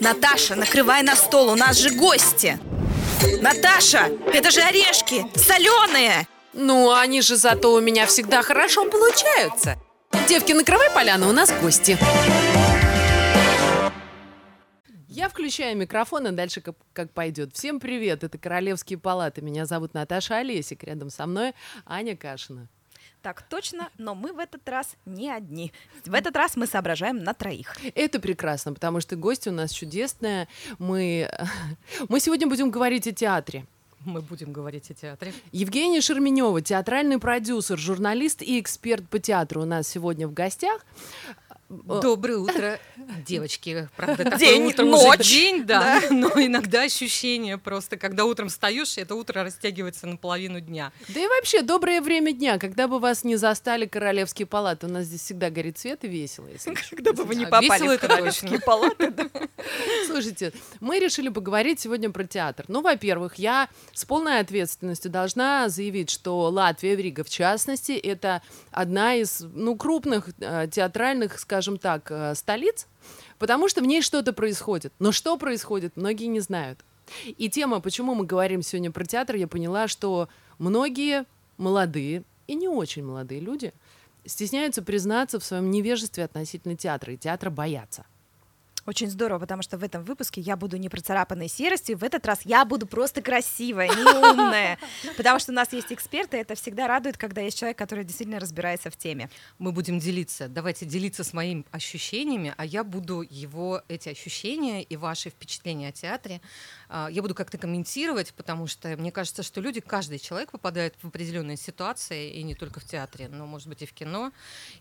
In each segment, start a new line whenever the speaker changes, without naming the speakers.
Наташа, накрывай на стол, у нас же гости Наташа, это же орешки, соленые
Ну, они же зато у меня всегда хорошо получаются Девки, накрывай поляну, у нас гости я включаю микрофон, и дальше как, как пойдет. Всем привет, это Королевские палаты. Меня зовут Наташа Олесик, рядом со мной Аня Кашина.
Так точно, но мы в этот раз не одни. В этот раз мы соображаем на троих.
Это прекрасно, потому что гости у нас чудесные. Мы, мы сегодня будем говорить о театре.
Мы будем говорить о театре.
Евгения Шерменева, театральный продюсер, журналист и эксперт по театру у нас сегодня в гостях.
Доброе утро, девочки.
Правда, день, утро
ночь. уже день, да, да, но иногда ощущение просто, когда утром встаешь, это утро растягивается на половину дня.
Да и вообще, доброе время дня, когда бы вас не застали королевские палаты. У нас здесь всегда горит свет и весело. Если
когда бы вы не попали в королевские палаты.
Слушайте, мы решили поговорить сегодня про театр. Ну, во-первых, я с полной ответственностью должна заявить, что Латвия, Рига в частности, это одна из, ну, крупных э, театральных, скажем, скажем так, э, столиц, потому что в ней что-то происходит. Но что происходит, многие не знают. И тема, почему мы говорим сегодня про театр, я поняла, что многие молодые и не очень молодые люди стесняются признаться в своем невежестве относительно театра, и театра боятся.
Очень здорово, потому что в этом выпуске я буду не процарапанной серостью, в этот раз я буду просто красивая, не умная, потому что у нас есть эксперты, это всегда радует, когда есть человек, который действительно разбирается в теме.
Мы будем делиться, давайте делиться с моими ощущениями, а я буду его, эти ощущения и ваши впечатления о театре, а, я буду как-то комментировать, потому что мне кажется, что люди, каждый человек попадает в определенные ситуации, и не только в театре, но, может быть, и в кино,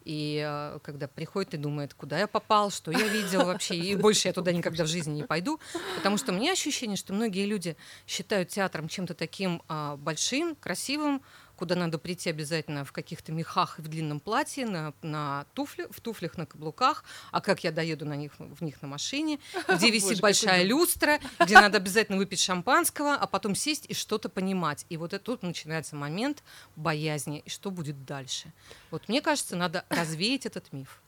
и а, когда приходит и думает, куда я попал, что я видел вообще, и больше я туда никогда в жизни не пойду, потому что у меня ощущение, что многие люди считают театром чем-то таким а, большим, красивым, куда надо прийти обязательно в каких-то мехах и в длинном платье, на, на туфли, в туфлях на каблуках, а как я доеду на них, в них на машине, где висит большая люстра, где надо обязательно выпить шампанского, а потом сесть и что-то понимать. И вот это тут начинается момент боязни, и что будет дальше. Вот мне кажется, надо развеять этот миф.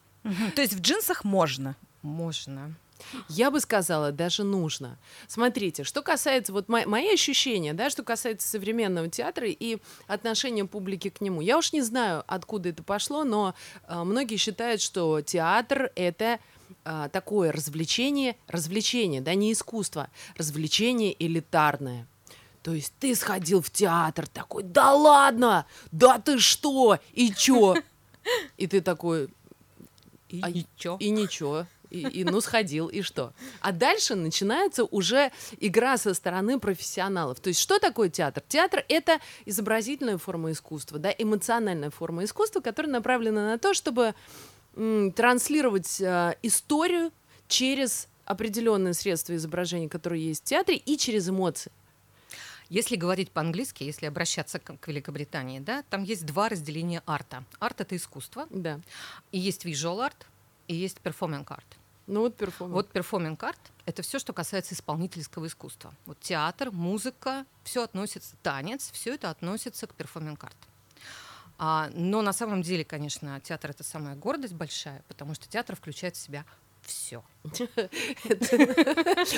То есть в джинсах можно?
Можно.
Я бы сказала, даже нужно. Смотрите, что касается, вот мои, мои ощущения, да, что касается современного театра и отношения публики к нему. Я уж не знаю, откуда это пошло, но э, многие считают, что театр — это э, такое развлечение, развлечение, да, не искусство, развлечение элитарное. То есть ты сходил в театр такой, да ладно, да ты что, и чё? И ты такой,
и а, ничего.
И ничего. И, и ну сходил, и что? А дальше начинается уже игра со стороны профессионалов. То есть что такое театр? Театр — это изобразительная форма искусства, да, эмоциональная форма искусства, которая направлена на то, чтобы м, транслировать э, историю через определенные средства изображения, которые есть в театре, и через эмоции.
Если говорить по-английски, если обращаться к, к Великобритании, да, там есть два разделения арта. Арт — это искусство,
да.
и есть visual art, и есть performing art.
Ну вот performing.
Вот performing art — это все, что касается исполнительского искусства. Вот театр, музыка, все относится, танец, все это относится к performing art. А, но на самом деле, конечно, театр это самая гордость большая, потому что театр включает в себя все.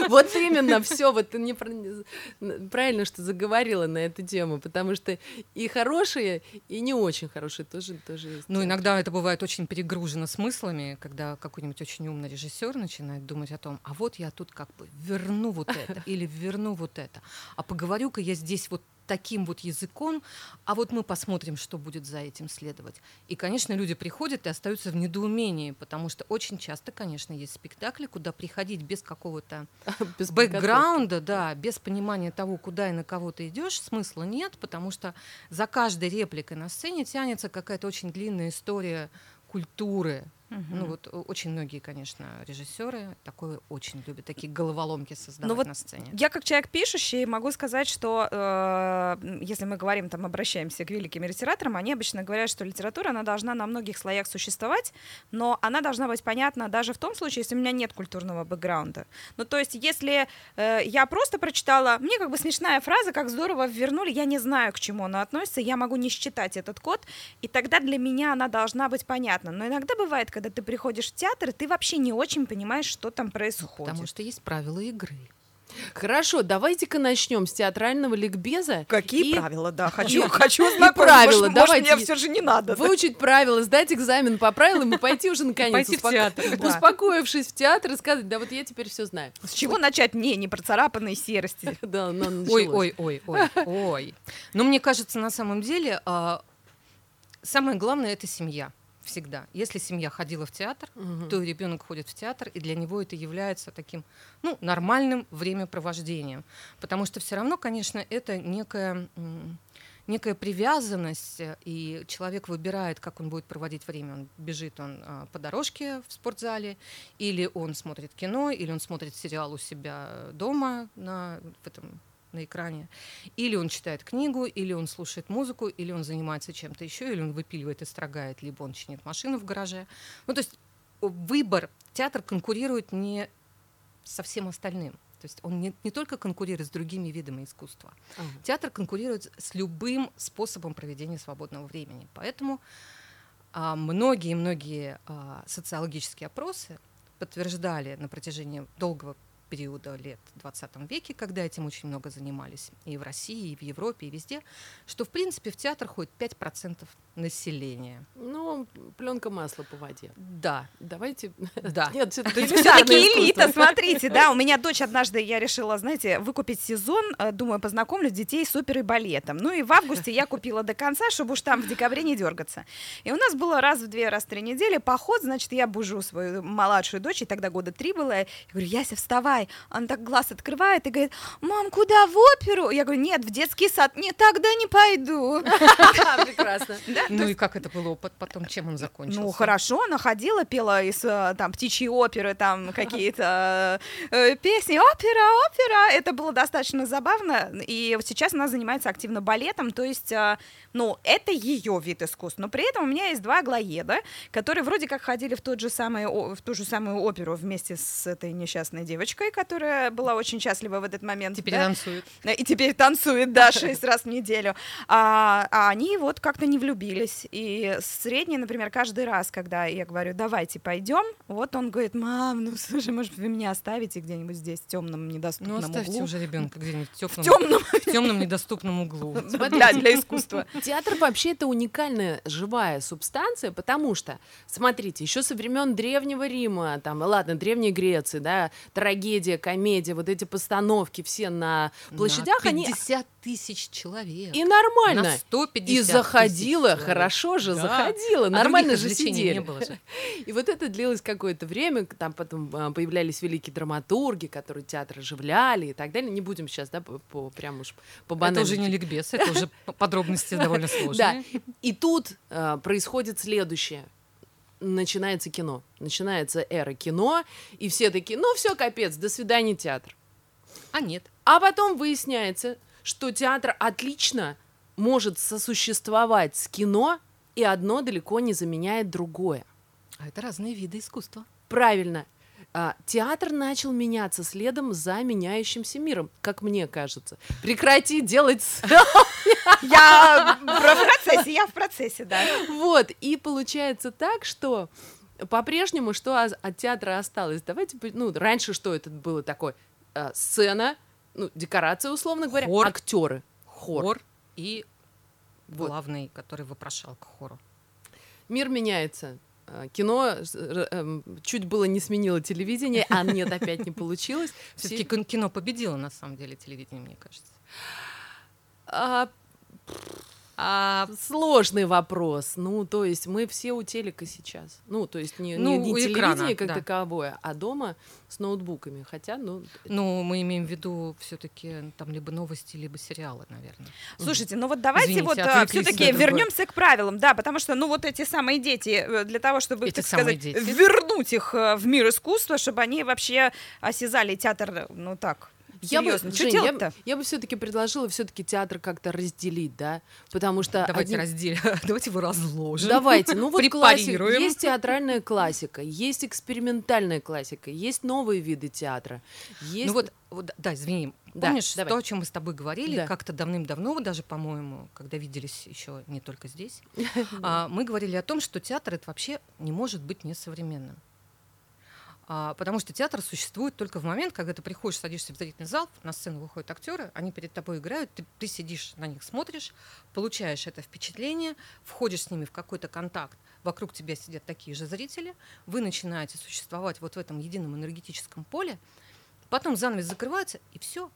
Вот именно все. Вот ты не правильно, что заговорила на эту тему, потому что и хорошие, и не очень хорошие тоже тоже есть.
Ну, иногда это бывает очень перегружено смыслами, когда какой-нибудь очень умный режиссер начинает думать о том, а вот я тут как бы верну вот это или верну вот это, а поговорю-ка я здесь вот таким вот языком, а вот мы посмотрим, что будет за этим следовать. И, конечно, люди приходят и остаются в недоумении, потому что очень часто, конечно, есть спектакли, куда приходить без какого-то без бэкграунда, да, без понимания того, куда и на кого ты идешь, смысла нет, потому что за каждой репликой на сцене тянется какая-то очень длинная история культуры, Угу. Ну вот очень многие, конечно, режиссеры такое очень любят, такие головоломки создавать ну, вот на сцене.
Я как человек пишущий могу сказать, что э, если мы говорим, там, обращаемся к великим литераторам, они обычно говорят, что литература, она должна на многих слоях существовать, но она должна быть понятна даже в том случае, если у меня нет культурного бэкграунда. Ну то есть если э, я просто прочитала, мне как бы смешная фраза, как здорово вернули, я не знаю, к чему она относится, я могу не считать этот код, и тогда для меня она должна быть понятна. Но иногда бывает, когда когда ты приходишь в театр, ты вообще не очень понимаешь, что там происходит.
Потому что есть правила игры.
Хорошо, давайте-ка начнем с театрального ликбеза.
Какие
и
правила, да, хочу,
Нет,
хочу
и
знать
правила,
может,
давайте.
Может, мне все же не надо. да?
Выучить правила, сдать экзамен по правилам и пойти уже наконец,
Пойти в театр,
да.
успокоившись в театр и сказать, да вот я теперь все знаю.
С чего начать? Не, не про царапанные серости.
Да, но
Ой, ой, ой, ой, ой. Но мне кажется, на самом деле а, самое главное это семья всегда. Если семья ходила в театр,
Мгм.
то ребенок ходит в театр, и для него это является таким ну, нормальным времяпровождением. Потому что все равно, конечно, это некая, некая привязанность, э, и человек выбирает, как он будет проводить время. Он бежит он а, по дорожке в спортзале, или он смотрит кино, или он смотрит сериал у себя дома на, в этом, на экране, или он читает книгу, или он слушает музыку, или он занимается чем-то еще, или он выпиливает и строгает, либо он чинит машину в гараже. Ну, то есть выбор, театр конкурирует не со всем остальным. То есть он не, не только конкурирует с другими видами искусства.
Ага.
Театр конкурирует с любым способом проведения свободного времени. Поэтому а, многие-многие а, социологические опросы подтверждали на протяжении долгого периода лет в 20 веке, когда этим очень много занимались и в России, и в Европе, и везде, что в принципе в театр ходит 5% населения.
Ну, пленка масла по воде.
Да,
Давайте.
да.
Нет, все-таки
элита, смотрите, да, у меня дочь однажды, я решила, знаете, выкупить сезон, э, думаю, познакомлю детей с оперой и балетом. Ну и в августе я купила до конца, чтобы уж там в декабре не дергаться. И у нас было раз в две, раз в три недели поход, значит, я бужу свою младшую дочь, ей тогда года три было, я говорю, Яся, вставай. Она так глаз открывает и говорит, мам, куда, в оперу? Я говорю, нет, в детский сад. Нет, тогда не пойду.
Прекрасно.
Ну и как это был опыт потом, чем он закончился?
Ну, хорошо, она ходила, пела из э, там птичьей оперы, там какие-то э, песни, опера, опера. Это было достаточно забавно. И вот сейчас она занимается активно балетом, то есть, э, ну, это ее вид искусства. Но при этом у меня есть два глоеда, которые вроде как ходили в, тот же самый, в ту же самую оперу вместе с этой несчастной девочкой, которая была очень счастлива в этот момент.
Теперь
да.
танцует.
Э, И теперь танцует, да, шесть раз в неделю. А, а они вот как-то не влюбились. И средний, например, каждый раз, когда я говорю, давайте пойдем, вот он говорит, мам, ну слушай, может, вы меня оставите где-нибудь здесь в темном
Ну,
недоступном
оставьте
углу?
уже ребенка где-нибудь в
В
темном,
темном
в темном недоступном углу.
для, для искусства.
Театр вообще это уникальная живая субстанция, потому что, смотрите, еще со времен Древнего Рима, там, ладно, Древней Греции, да, трагедия, комедия, вот эти постановки все на площадях,
На
они
50 тысяч человек.
и нормально.
На 150
И заходила, хорошо же,
Да.
заходила,
А
нормально же сидели.
не было же.
И вот это длилось какое-то время, там потом а, появлялись великие драматурги, которые театр оживляли и так далее. Не будем сейчас, да, по, по- прям уж по
Это
банальности.
уже не ликбез, это уже подробности довольно
Да,
сложные.
и тут а, происходит следующее. Начинается кино, начинается эра кино, и все такие, ну все, капец, до свидания, театр.
А нет.
А потом выясняется, что театр отлично может сосуществовать с кино, и одно далеко не заменяет другое.
А это разные виды искусства.
Правильно. А, театр начал меняться следом за меняющимся миром, как мне кажется. Прекрати делать
Я в процессе, я в процессе, да.
Вот, и получается так, что по-прежнему, что от театра осталось? Давайте, ну, раньше что это было такое? А, сцена, ну, декорация, условно говоря,
Хор.
актеры, хор.
Хор и
Вот.
главный, который вопрошал к хору.
Мир меняется. А, Кино эм, чуть было не сменило телевидение, а нет, опять не получилось. Все-
Все-таки кино победило, на самом деле, телевидение, мне кажется.
А, Сложный вопрос. Ну, то есть мы все у телека сейчас. Ну, то есть не, не-
Ну,
не
у
телевидение
экрана,
как
да.
таковое, а дома с ноутбуками. Хотя, ну,
Ну, мы имеем в виду все-таки там либо новости, либо сериалы, наверное.
Слушайте, ну вот давайте
Извините,
вот
на другое.
вернемся к правилам, да, потому что, ну вот эти самые дети, э, для того, чтобы,
Эти
так сказать,
дети.
вернуть их э, в мир искусства, чтобы они вообще осязали театр, ну так,
Я бы,
что
Жень, я,
делать-то?
я бы все-таки предложила все-таки театр как-то разделить, да, потому что
Давайте
одни-
разделим, давайте его разложим.
Давайте, ну вот классика. Есть театральная классика, есть экспериментальная классика, есть новые виды театра. Есть...
Ну вот, вот, да, извини,
Да,
помнишь
давай.
то, о чем мы с тобой говорили,
Да.
как-то давным-давно, даже, по-моему, когда виделись еще не только здесь, а, мы говорили о том, что театр это вообще не может быть несовременным. А, потому что театр существует только в момент, когда ты приходишь, садишься в зрительный зал, на сцену выходят актеры, они перед тобой играют, ты, ты сидишь на них, смотришь, получаешь это впечатление, входишь с ними в какой-то контакт, вокруг тебя сидят такие же зрители, вы начинаете существовать вот в этом едином энергетическом поле, потом занавес закрывается, и все.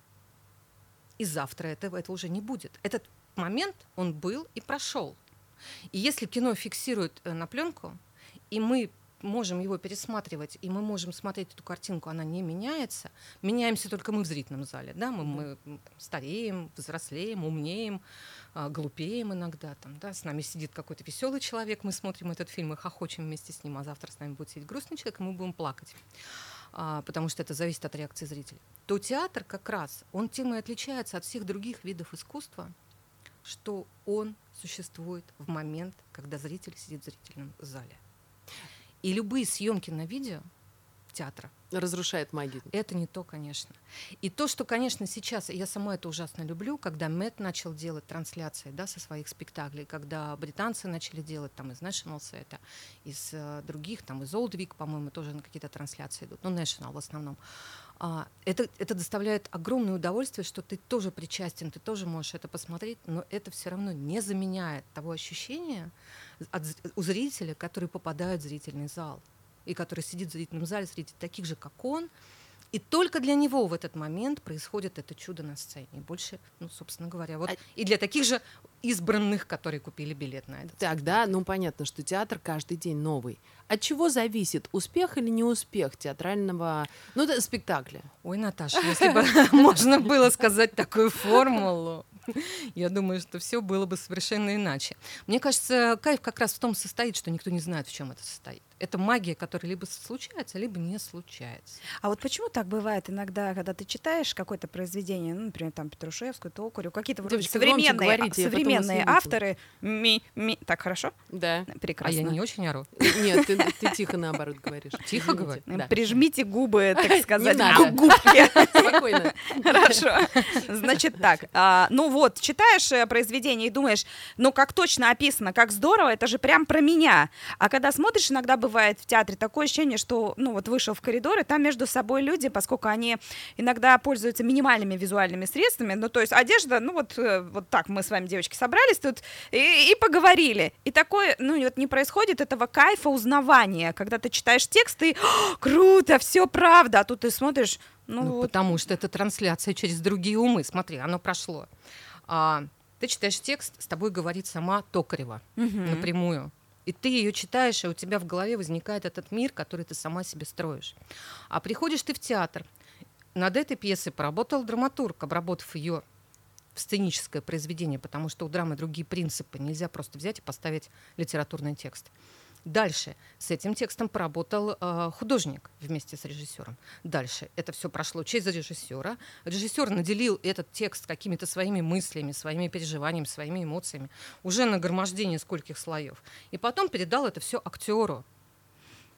И завтра этого, этого уже не будет. Этот момент, он был и прошел. И если кино фиксирует э, на пленку, и мы можем его пересматривать, и мы можем смотреть эту картинку, она не меняется, меняемся только мы в зрительном зале, да, мы, мы там стареем, взрослеем, умнеем, а, глупеем иногда, там, да, с нами сидит какой-то веселый человек, мы смотрим этот фильм и хохочем вместе с ним, а завтра с нами будет сидеть грустный человек, и мы будем плакать, а, потому что это зависит от реакции зрителей. То театр как раз, он тем и отличается от всех других видов искусства, что он существует в момент, когда зритель сидит в зрительном зале. И любые съемки на видео театра
разрушает магию.
это не то, конечно. И то, что, конечно, сейчас, я сама это ужасно люблю, когда Мэтт начал делать трансляции да, со своих спектаклей, когда британцы начали делать там из National это, из э, других, там из Old Vic, по-моему, тоже на какие-то трансляции идут, ну, National в основном. А, это, это доставляет огромное удовольствие, что ты тоже причастен, ты тоже можешь это посмотреть, но это все равно не заменяет того ощущения от у зрителя, который попадает в зрительный зал и который сидит в зрительном зале среди таких же, как он, и только для него в этот момент происходит это чудо на сцене. И больше, ну, собственно говоря, вот
А-
и для таких же избранных, которые купили билет на это.
Тогда, ну понятно, что театр каждый день новый. От чего зависит успех или неуспех театрального, ну да, спектакля?
Ой, Наташа, если бы можно было сказать такую формулу, я думаю, что все было бы совершенно иначе. Мне кажется, кайф как раз в том состоит, что никто не знает, в чем это состоит. Это магия, которая либо случается, либо не случается.
А вот почему так бывает иногда, когда ты читаешь какое-то произведение, ну, например, там Петрушевскую, Токарю, какие-то вроде
Девочки,
современные,
говорите, потом
современные авторы, ми, ми, так хорошо?
Да.
А
Прекрасно.
я не очень ору.
Нет, ты, ты тихо наоборот говоришь.
Тихо говорю?
Да.
Прижмите губы, так сказать, к губке.
Спокойно.
Хорошо. Значит так, а, ну вот, читаешь э, произведение и думаешь, ну как точно описано, как здорово, это же прям про меня. А когда смотришь, иногда бывает в театре такое ощущение, что, ну вот вышел в коридор, и там между собой люди, поскольку они иногда пользуются минимальными визуальными средствами, ну то есть одежда, ну вот, э, вот так мы с вами, девочки, собрались тут и, и поговорили. И такое, ну вот не происходит этого кайфа узнавания, когда ты читаешь текст и «О, круто, все правда, а тут ты смотришь, ну,
Ну,
вот,
потому что это трансляция через другие умы. Смотри, оно прошло. А, ты читаешь текст, с тобой говорит сама Токарева
Мгм.
напрямую. И ты ее читаешь, и у тебя в голове возникает этот мир, который ты сама себе строишь. А приходишь ты в театр. Над этой пьесой поработал драматург, обработав ее сценическое произведение, потому что у драмы другие принципы. Нельзя просто взять и поставить литературный текст. Дальше с этим текстом поработал э, художник вместе с режиссером. Дальше это все прошло через режиссера. Режиссер наделил этот текст какими-то своими мыслями, своими переживаниями, своими эмоциями, уже нагромождение скольких слоев. И потом передал это все актеру.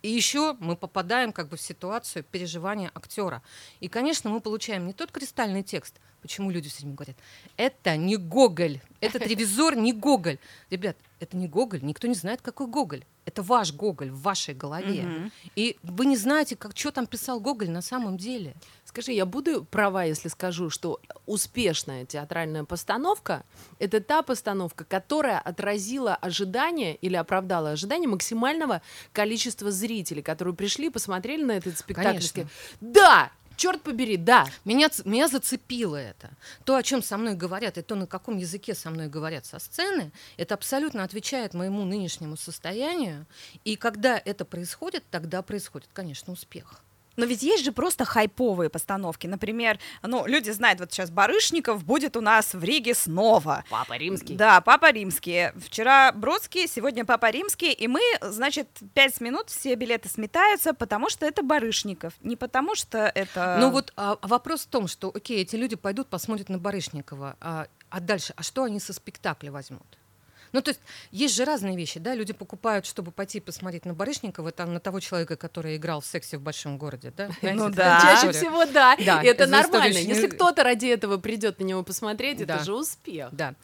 И еще мы попадаем как бы в ситуацию переживания актера. И, конечно, мы получаем не тот кристальный текст. Почему люди все время говорят, это не Гоголь, этот ревизор не Гоголь. Ребят, это не Гоголь, никто не знает, какой Гоголь. Это ваш Гоголь в вашей голове.
Мгм.
И вы не знаете, как, что там писал Гоголь на самом деле.
Скажи, я буду права, если скажу, что успешная театральная постановка — это та постановка, которая отразила ожидания или оправдала ожидания максимального количества зрителей, которые пришли, посмотрели на этот спектакль.
Конечно.
Да! Черт побери, да!
Меня, меня зацепило это. То, о чем со мной говорят, и то, на каком языке со мной говорят со сцены, это абсолютно отвечает моему нынешнему состоянию. И когда это происходит, тогда происходит, конечно, успех.
Но ведь есть же просто хайповые постановки. Например, ну, люди знают, вот сейчас Барышников будет у нас в Риге снова.
Папа римский.
Да, Папа Римский. Вчера Бродский, сегодня Папа Римский, и мы, значит, пять минут все билеты сметаются, потому что это Барышников, не потому что это...
Ну вот а, вопрос в том, что, окей, эти люди пойдут, посмотрят на Барышникова, а, а дальше, а что они со спектакля возьмут? Ну, то есть есть же разные вещи, да, люди покупают, чтобы пойти посмотреть на Барышникова, там, на того человека, который играл в сексе в большом городе, да?
Ну
Знаете,
да.
такая
Чаще всего да.
Да,
И это
историю
нормально.
очень-
Если кто-то ради этого придет на него посмотреть,
Да.
это же успех.
Да.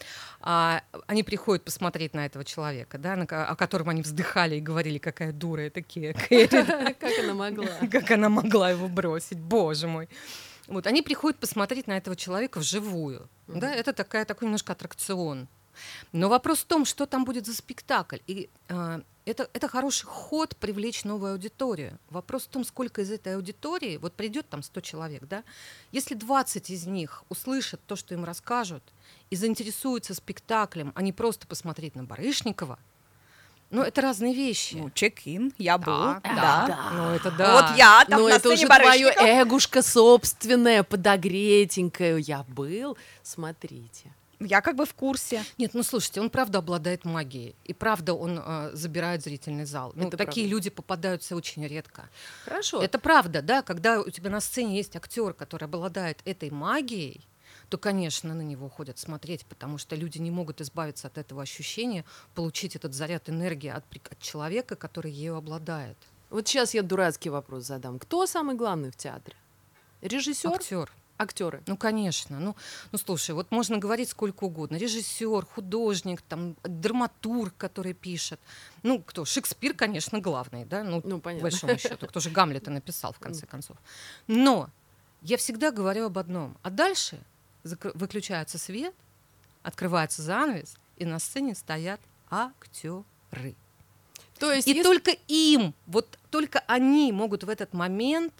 А, они приходят посмотреть на этого человека, да, на о котором они вздыхали и говорили, какая дура это Кэрри,
Как она могла?
как она могла его бросить, боже мой. Вот, они приходят посмотреть на этого человека вживую. Да, это такая, такой немножко аттракцион. Но вопрос в том, что там будет за спектакль. И а, это, это хороший ход привлечь новую аудиторию. Вопрос в том, сколько из этой аудитории, вот придет там 100 человек, да, если 20 из них услышат то, что им расскажут, и заинтересуются спектаклем, а не просто посмотреть на Барышникова, ну, это разные вещи.
Ну, чек-ин, я был.
Да,
Да.
да. Ну, это да.
Вот я там
Но
на
это
сцене
уже твое эгушка собственное, подогретенькое. Я был, смотрите.
Я как бы в курсе.
Нет, ну слушайте, он правда обладает магией. И правда он э, забирает зрительный зал. Ну,
Это
такие
правда.
люди попадаются очень редко.
Хорошо.
Это правда, да, когда у тебя на сцене есть актер, который обладает этой магией, то, конечно, на него ходят смотреть, потому что люди не могут избавиться от этого ощущения, получить этот заряд энергии от, от человека, который ею обладает.
Вот сейчас я дурацкий вопрос задам. Кто самый главный в театре? Режиссер?
Актер.
Актеры.
Ну, конечно. Ну, ну, слушай, вот можно говорить сколько угодно. Режиссер, художник, там, драматург, который пишет. Ну, кто? Шекспир, конечно, главный, да? Ну,
Ну,
по
понятно.
большому счету. Кто же Гамлета написал, в конце концов. Но я всегда говорю об одном. А дальше выключается свет, открывается занавес, и на сцене стоят актеры.
То есть,
И
если-
только им, вот только они могут в этот момент,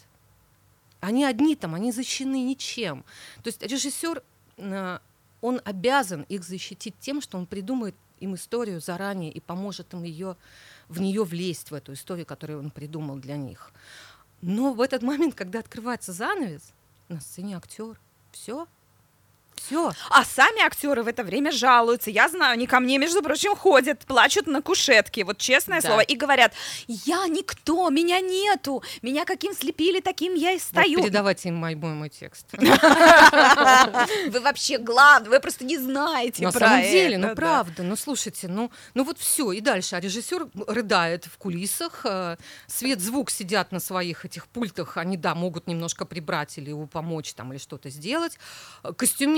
они одни там, они защищены ничем. То есть режиссер, э, он обязан их защитить тем, что он придумает им историю заранее и поможет им ее, в нее влезть, в эту историю, которую он придумал для них. Но в этот момент, когда открывается занавес, на сцене актер. Все. Все.
А сами актеры в это время жалуются. Я знаю, они ко мне, между прочим, ходят, плачут на кушетке, вот честное
Да.
слово, и говорят, я никто, меня нету, меня каким слепили, таким я и стою.
передавайте им мой, мой, мой текст.
Вы вообще главный, вы просто не знаете
На самом деле, ну
да.
правда, ну слушайте, ну, ну вот все, и дальше. А режиссер рыдает в кулисах, э, свет, звук сидят на своих этих пультах, они, да, могут немножко прибрать или помочь там, или что-то сделать. Э,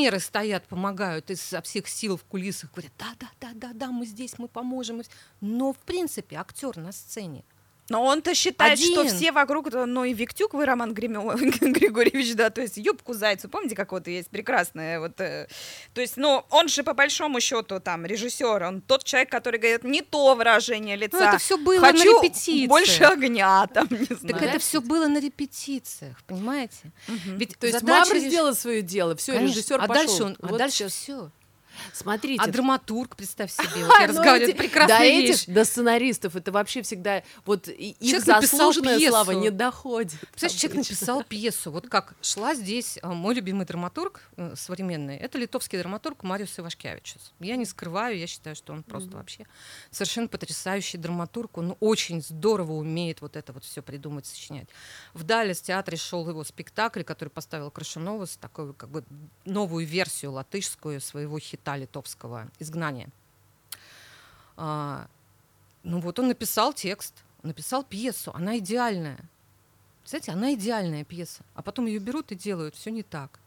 Костюмеры стоят, помогают изо всех сил в кулисах, говорят, да, да, да, да, да, мы здесь, мы поможем. Но, в принципе, актер на сцене.
Но он-то считает, что
Один.
все вокруг, ну и Виктюк, вы, Роман Гримо- Григорьевич, да, то есть юбку зайцу, помните, как вот есть прекрасная вот, э, то есть, ну, он же по большому счету там режиссер, он тот человек, который говорит не то выражение лица.
Ну, это все было
Хочу
на репетиции.
больше огня, там, не
Так
знаю.
это все было на репетициях, понимаете?
Мгм.
Ведь
То есть
задача
Мавр
реж-
сделал свое дело, все,
Конечно.
режиссер
а
пошел.
дальше он, а
Вот
дальше
щас.
все.
Смотрите.
А драматург, представь себе, вот я
ну
разговариваю, прекрасная
до этих, до сценаристов, это вообще всегда, вот их заслуженная слава не доходит.
Представляешь, человек написал пьесу. Вот как шла здесь а, мой любимый драматург э, современный. Это литовский драматург Мариус Ивашкевичус. Я не скрываю, я считаю, что он просто вообще совершенно потрясающий драматург. Он очень здорово умеет вот это вот все придумать, сочинять. В Далес театре шел его спектакль, который поставил Крашуновас, такую как бы новую версию латышскую своего хита литовского «Изгнание». А, ну вот он написал текст, написал пьесу, она идеальная. Знаете, она идеальная пьеса, а потом ее берут и делают все не так.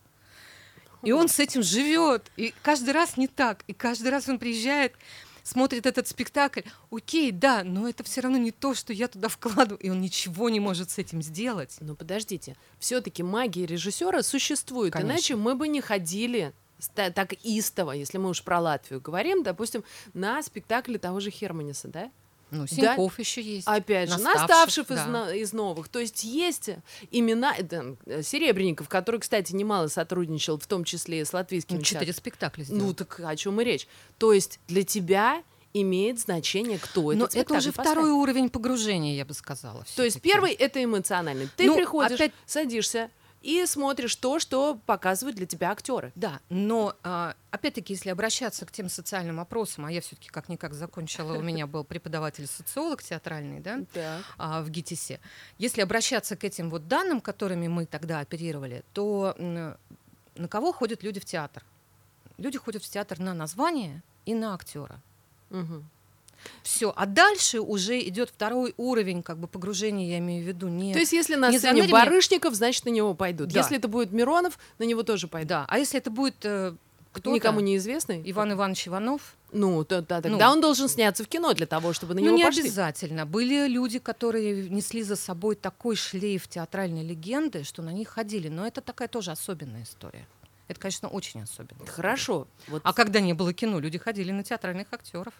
И он с этим живет, и каждый раз не так, и каждый раз он приезжает, смотрит этот спектакль, окей, да, но это все равно не то, что я туда вкладываю, и он ничего не может с этим сделать.
Ну подождите, все-таки магия режиссера существует,
Конечно.
иначе мы бы не ходили так истово, если мы уж про Латвию говорим, допустим, на спектакле того же Херманиса, да?
Ну, Синьков еще есть.
Опять же,
Наставших,
из,
да.
но- из новых. То есть есть имена это, э, Серебренников, который, кстати, немало сотрудничал, в том числе и с латвийским
Ну, четыре спектакля сделал.
Ну так о чем и речь? То есть для тебя имеет значение, кто
Но
это
это
спектакль
уже
поставит.
второй уровень погружения, я бы сказала.
То есть первый это эмоциональный. Ты
Ну,
приходишь,
опять-
садишься и смотришь то, что показывают для тебя актеры.
Да, но а, опять-таки, если обращаться к тем социальным опросам, а я все-таки как-никак закончила, у меня был преподаватель-социолог театральный, да, а, в ГИТИСе. Если обращаться к этим вот данным, которыми мы тогда оперировали, то на кого ходят люди в театр? Люди ходят в театр на название и на актера.
Мгм.
Все, а дальше уже идет второй уровень как бы погружения, я имею в виду не.
То есть, если на
не
сцене Барышников, значит, на него пойдут.
Да.
Если это будет Миронов, на него тоже пойдут.
да, а если это будет э, кто
Никому неизвестный?
Иван Иванович Иванов,
Ну, то- да, тогда
Ну.
он должен сняться в кино для того, чтобы на
Ну,
него
не
пошли.
обязательно. Были люди, которые несли за собой такой шлейф театральной легенды, что на них ходили. Но это такая тоже особенная история. Это, конечно, очень особенно.
Хорошо. Вот,
А когда не было кино, люди ходили на театральных актеров.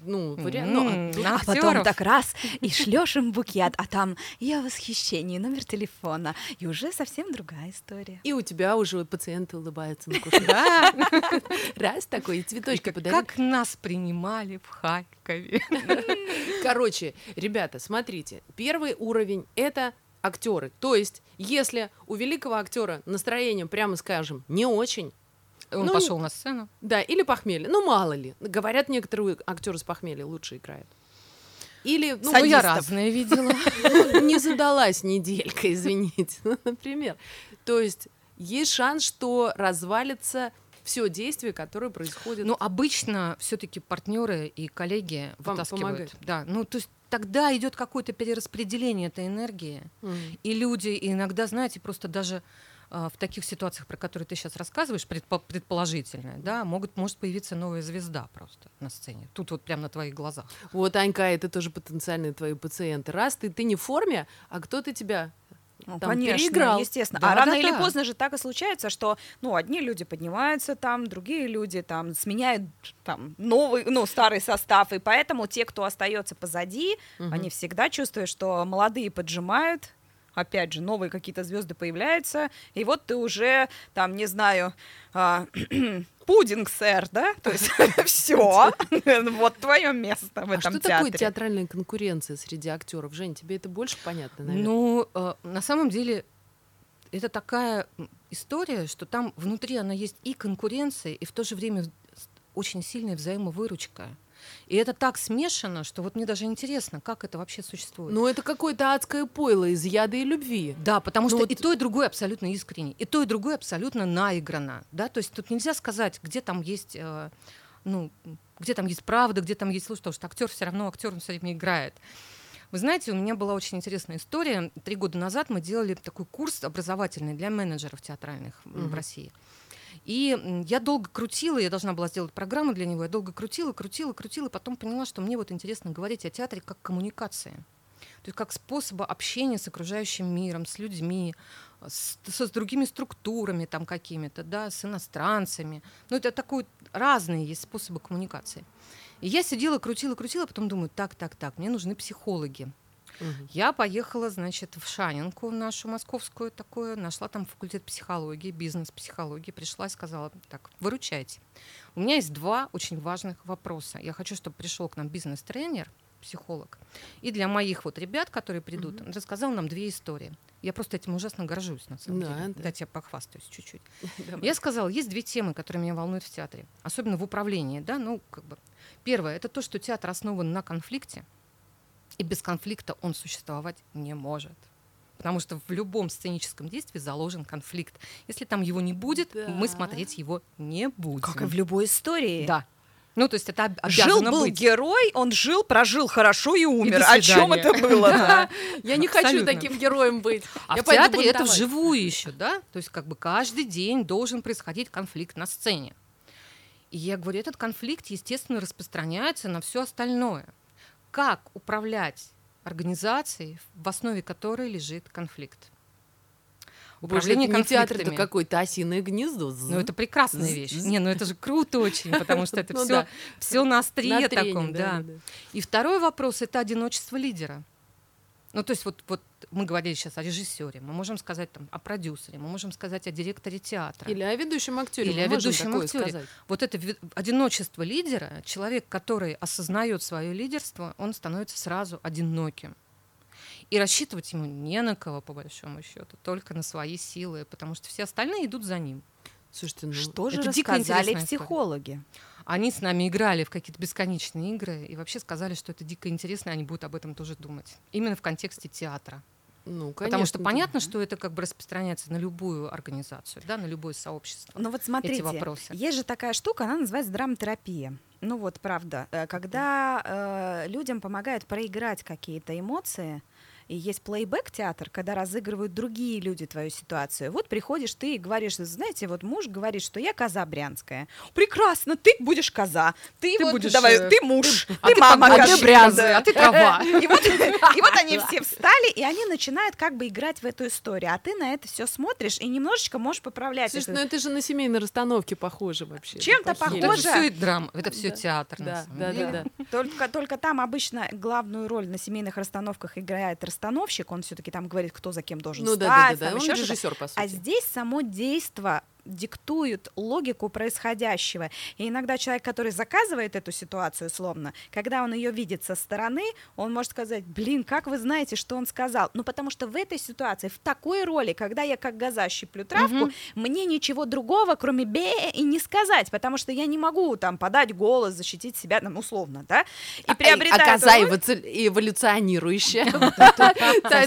Ну, вариант. ну,
М, на
А потом
актёров.
так раз и шлешь им букет, а там я в восхищении, номер телефона, и уже совсем другая история.
И у тебя уже пациенты улыбаются на кушетке. Раз такой, и цветочки подарили.
как нас принимали в Харькове.
Короче, ребята, смотрите, первый уровень это актеры. То есть, если у великого актера настроение, прямо скажем, не очень,
Он
Ну,
пошел на сцену.
да, или похмелье, ну мало ли, говорят, некоторые актеры с похмелья лучше играют. Или, ну,
Ну, я
садистов.
разное видела.
ну, не задалась неделька, извините, например. То есть есть шанс, что развалится все действие, которое происходит.
Ну, обычно все-таки партнеры и коллеги
Вам
вытаскивают.
помогают.
Да, ну, то есть тогда идет какое-то перераспределение этой энергии.
М.
И люди и иногда, знаете, просто даже в таких ситуациях, про которые ты сейчас рассказываешь, предпо- предположительно, да, могут, может появиться новая звезда просто на сцене. Тут вот прямо на твоих глазах.
Вот, Анька, это тоже потенциальные твои пациенты. Раз ты, ты не в форме, а кто-то тебя
Ну,
там
конечно,
переиграл.
естественно.
Да,
а рано
да,
или
да.
поздно же так и случается, что, ну, одни люди поднимаются там, другие люди там сменяют там новый, ну, старый состав, и поэтому те, кто остается позади,
Мгм.
они всегда чувствуют, что молодые поджимают, опять же, новые какие-то звезды появляются, и вот ты уже там, не знаю, а, пудинг, сэр, да? То есть все, вот твое место в
А
этом
что такое
театре.
театральная конкуренция среди актеров? Жень, тебе это больше понятно, наверное?
Ну, э, на самом деле, это такая история, что там внутри она есть и конкуренция, и в то же время очень сильная взаимовыручка. И это так смешано, что вот мне даже интересно, как это вообще существует.
Ну, это какое-то адское пойло из яда и любви.
Да, потому
Ну
что
вот-
и то, и другое абсолютно искренне, и то, и другое абсолютно наиграно, да, то есть тут нельзя сказать, где там есть, э, ну, где там есть правда, где там есть ложь, потому что актер все равно актер, он все время играет. Вы знаете, у меня была очень интересная история. Три года назад мы делали такой курс образовательный для менеджеров театральных м, в. России. И я долго крутила, я должна была сделать программу для него, я долго крутила, крутила, крутила, потом поняла, что мне вот интересно говорить о театре как коммуникации. То есть как способа общения с окружающим миром, с людьми, с, с другими структурами там какими-то, да, с иностранцами. Ну, это такой разные есть способы коммуникации. И я сидела, крутила, крутила, потом думаю, так, так, так, мне нужны психологи.
Мгм.
Я поехала, значит, в Шанинку, нашу московскую такую, нашла там факультет психологии, бизнес-психологии, пришла и сказала, так, выручайте. У меня есть два очень важных вопроса. Я хочу, чтобы пришел к нам бизнес-тренер, психолог, и для моих вот ребят, которые придут,
Мгм.
рассказал нам две истории. Я просто этим ужасно горжусь, на самом
Да,
деле.
да.
Дайте я похвастаюсь чуть-чуть. Я сказала, есть две темы, которые меня волнуют в театре, особенно в управлении, да, ну, как бы. Первое, это то, что театр основан на конфликте, и без конфликта он существовать не может. Потому что в любом сценическом действии заложен конфликт. Если там его не будет,
Да.
мы смотреть его не будем.
Как и в любой истории.
Да. Ну, то есть это об-
Жил
обязано
был
быть.
герой, он жил, прожил хорошо и умер.
до
О чем это было?
Я не хочу таким героем быть.
А в театре это вживую еще, да? То есть как бы каждый день должен происходить конфликт на сцене. И я говорю, этот конфликт, естественно, распространяется на все остальное. Как управлять организацией, в основе которой лежит конфликт?
Боже, это не театр, это
конфликтами.
какое-то осиное гнездо.
Ну, это прекрасная вещь. Не, ну это же круто очень, потому что это
Ну
все,
да.
все на острие таком, да. И второй вопрос это одиночество лидера. Ну, то есть вот, вот мы говорили сейчас о режиссере, мы можем сказать там, о продюсере, мы можем сказать о директоре театра.
Или о ведущем актере.
Или
мы
о ведущем актере.
сказать.
Вот это одиночество лидера, человек, который осознает свое лидерство, он становится сразу одиноким. И рассчитывать ему не на кого, по большому счету, только на свои силы, потому что все остальные идут за ним.
Слушайте, ну,
Что же
это дико
рассказали
интересная история. Они с нами играли в какие-то бесконечные игры и вообще сказали, что это дико интересно, и они будут об этом тоже думать. Именно в контексте театра.
ну,
Потому что
конечно,
понятно,
да.
что это как бы распространяется на любую организацию, да, на любое сообщество.
Ну вот смотрите,
вопросы.
есть же такая штука, она называется драматерапия. Ну вот, правда, э, когда э, людям помогают проиграть какие-то эмоции, и есть плейбэк-театр, когда разыгрывают другие люди твою ситуацию. Вот приходишь ты и говоришь, знаете, вот муж говорит, что я коза брянская. Прекрасно, ты будешь коза. Ты,
Ты
вот,
будешь,
давай,
э,
ты муж,
а
ты,
ты
мама
погода,
коза.
ты брянза, а ты трава.
И вот, и вот они все встали, и они начинают как бы играть в эту историю. А ты на это все смотришь и немножечко можешь поправлять.
Слушай, ну это же на семейной расстановке похоже вообще.
Чем-то похоже.
Это все драма, это все
Да.
театр.
Да, да, да, да.
Только, только там обычно главную роль на семейных расстановках играет расстановщик, он все-таки там говорит, кто за кем должен
Ну да,
стать,
да, да, да.
там
Он режиссер, по сути.
А здесь само действо диктует логику происходящего. И иногда человек, который заказывает эту ситуацию словно, когда он ее видит со стороны, он может сказать, блин, как вы знаете, что он сказал? Ну, потому что в этой ситуации, в такой роли, когда я как газа щиплю травку,
Мгм.
мне ничего другого, кроме бе и не сказать, потому что я не могу там подать голос, защитить себя, там, условно, да? И
А-
приобретаю
а
эту
коза
роль.
эволю- эволюционирующая.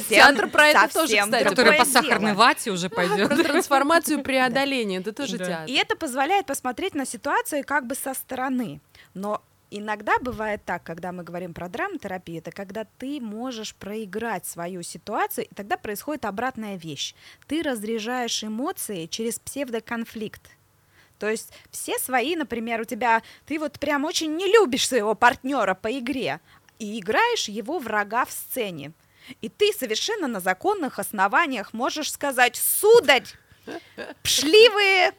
Театр про это тоже, кстати.
Которая по сахарной вате уже пойдет.
Про трансформацию преодоления. Это тоже
Да.
театр.
И это позволяет посмотреть на ситуацию как бы со стороны. Но иногда бывает так, когда мы говорим про драматерапию, это когда ты можешь проиграть свою ситуацию, и тогда происходит обратная вещь. Ты разряжаешь эмоции через псевдоконфликт. То есть все свои, например, у тебя, ты вот прям очень не любишь своего партнера по игре, и играешь его врага в сцене. И ты совершенно на законных основаниях можешь сказать, сударь, пшли вы